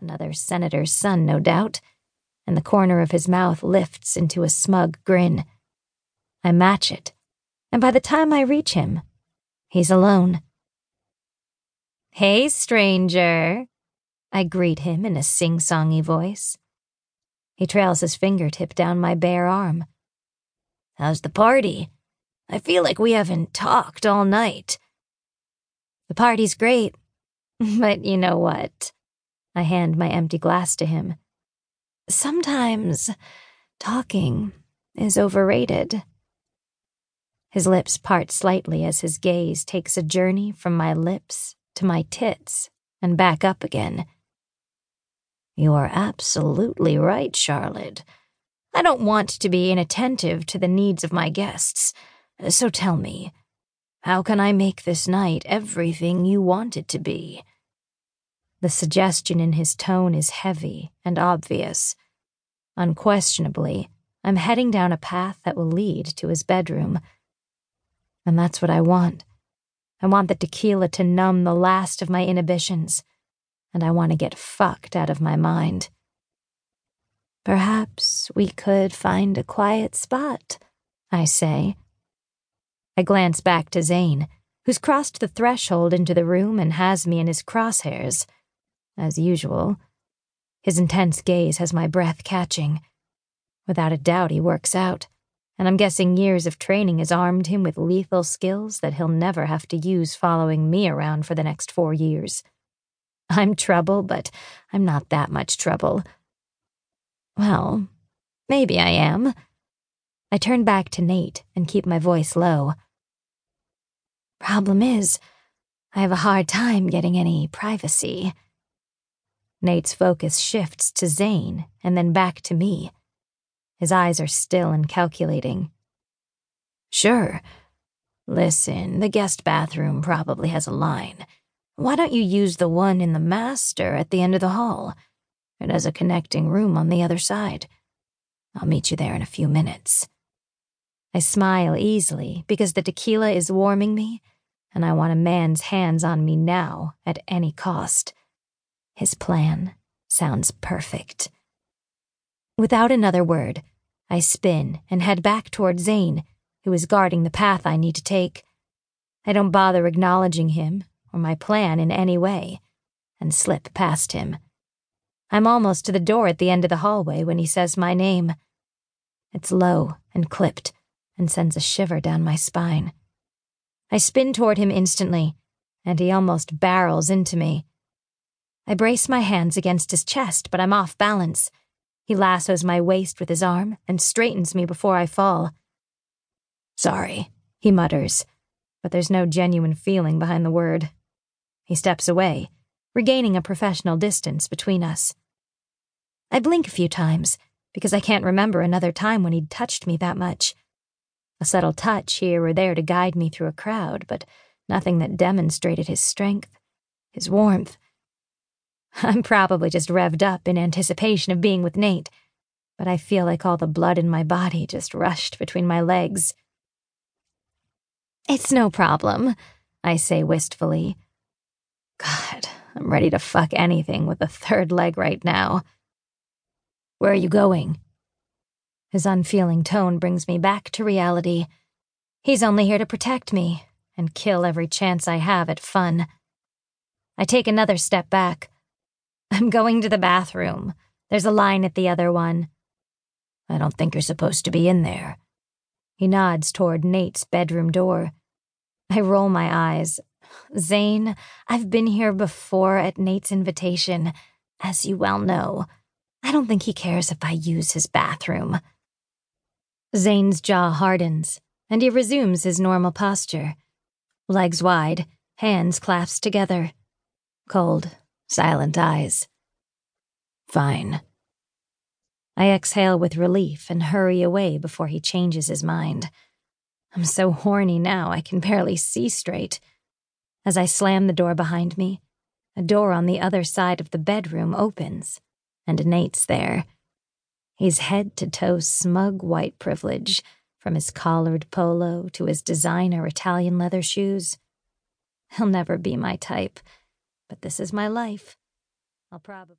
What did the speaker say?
Another senator's son, no doubt, and the corner of his mouth lifts into a smug grin. I match it, and by the time I reach him, he's alone. Hey, stranger, I greet him in a sing songy voice. He trails his fingertip down my bare arm. How's the party? I feel like we haven't talked all night. The party's great, but you know what? I hand my empty glass to him. Sometimes talking is overrated. His lips part slightly as his gaze takes a journey from my lips to my tits and back up again. You are absolutely right, Charlotte. I don't want to be inattentive to the needs of my guests. So tell me, how can I make this night everything you want it to be? The suggestion in his tone is heavy and obvious. Unquestionably, I'm heading down a path that will lead to his bedroom. And that's what I want. I want the tequila to numb the last of my inhibitions and I want to get fucked out of my mind. Perhaps we could find a quiet spot, I say. I glance back to Zane, who's crossed the threshold into the room and has me in his crosshairs. As usual, his intense gaze has my breath catching. Without a doubt, he works out, and I'm guessing years of training has armed him with lethal skills that he'll never have to use following me around for the next four years. I'm trouble, but I'm not that much trouble. Well, maybe I am. I turn back to Nate and keep my voice low. Problem is, I have a hard time getting any privacy. Nate's focus shifts to Zane and then back to me. His eyes are still and calculating. Sure. Listen, the guest bathroom probably has a line. Why don't you use the one in the master at the end of the hall? It has a connecting room on the other side. I'll meet you there in a few minutes. I smile easily because the tequila is warming me, and I want a man's hands on me now at any cost. His plan sounds perfect. Without another word, I spin and head back toward Zane, who is guarding the path I need to take. I don't bother acknowledging him or my plan in any way, and slip past him. I'm almost to the door at the end of the hallway when he says my name. It's low and clipped and sends a shiver down my spine. I spin toward him instantly, and he almost barrels into me. I brace my hands against his chest, but I'm off balance. He lassos my waist with his arm and straightens me before I fall. Sorry, he mutters, but there's no genuine feeling behind the word. He steps away, regaining a professional distance between us. I blink a few times, because I can't remember another time when he'd touched me that much. A subtle touch here or there to guide me through a crowd, but nothing that demonstrated his strength, his warmth. I'm probably just revved up in anticipation of being with Nate, but I feel like all the blood in my body just rushed between my legs. It's no problem, I say wistfully. God, I'm ready to fuck anything with a third leg right now. Where are you going? His unfeeling tone brings me back to reality. He's only here to protect me and kill every chance I have at fun. I take another step back. I'm going to the bathroom. There's a line at the other one. I don't think you're supposed to be in there. He nods toward Nate's bedroom door. I roll my eyes. Zane, I've been here before at Nate's invitation, as you well know. I don't think he cares if I use his bathroom. Zane's jaw hardens, and he resumes his normal posture. Legs wide, hands clasped together. Cold, silent eyes. Fine. I exhale with relief and hurry away before he changes his mind. I'm so horny now I can barely see straight. As I slam the door behind me, a door on the other side of the bedroom opens, and Nate's there. He's head to toe smug white privilege, from his collared polo to his designer Italian leather shoes. He'll never be my type, but this is my life. I'll probably.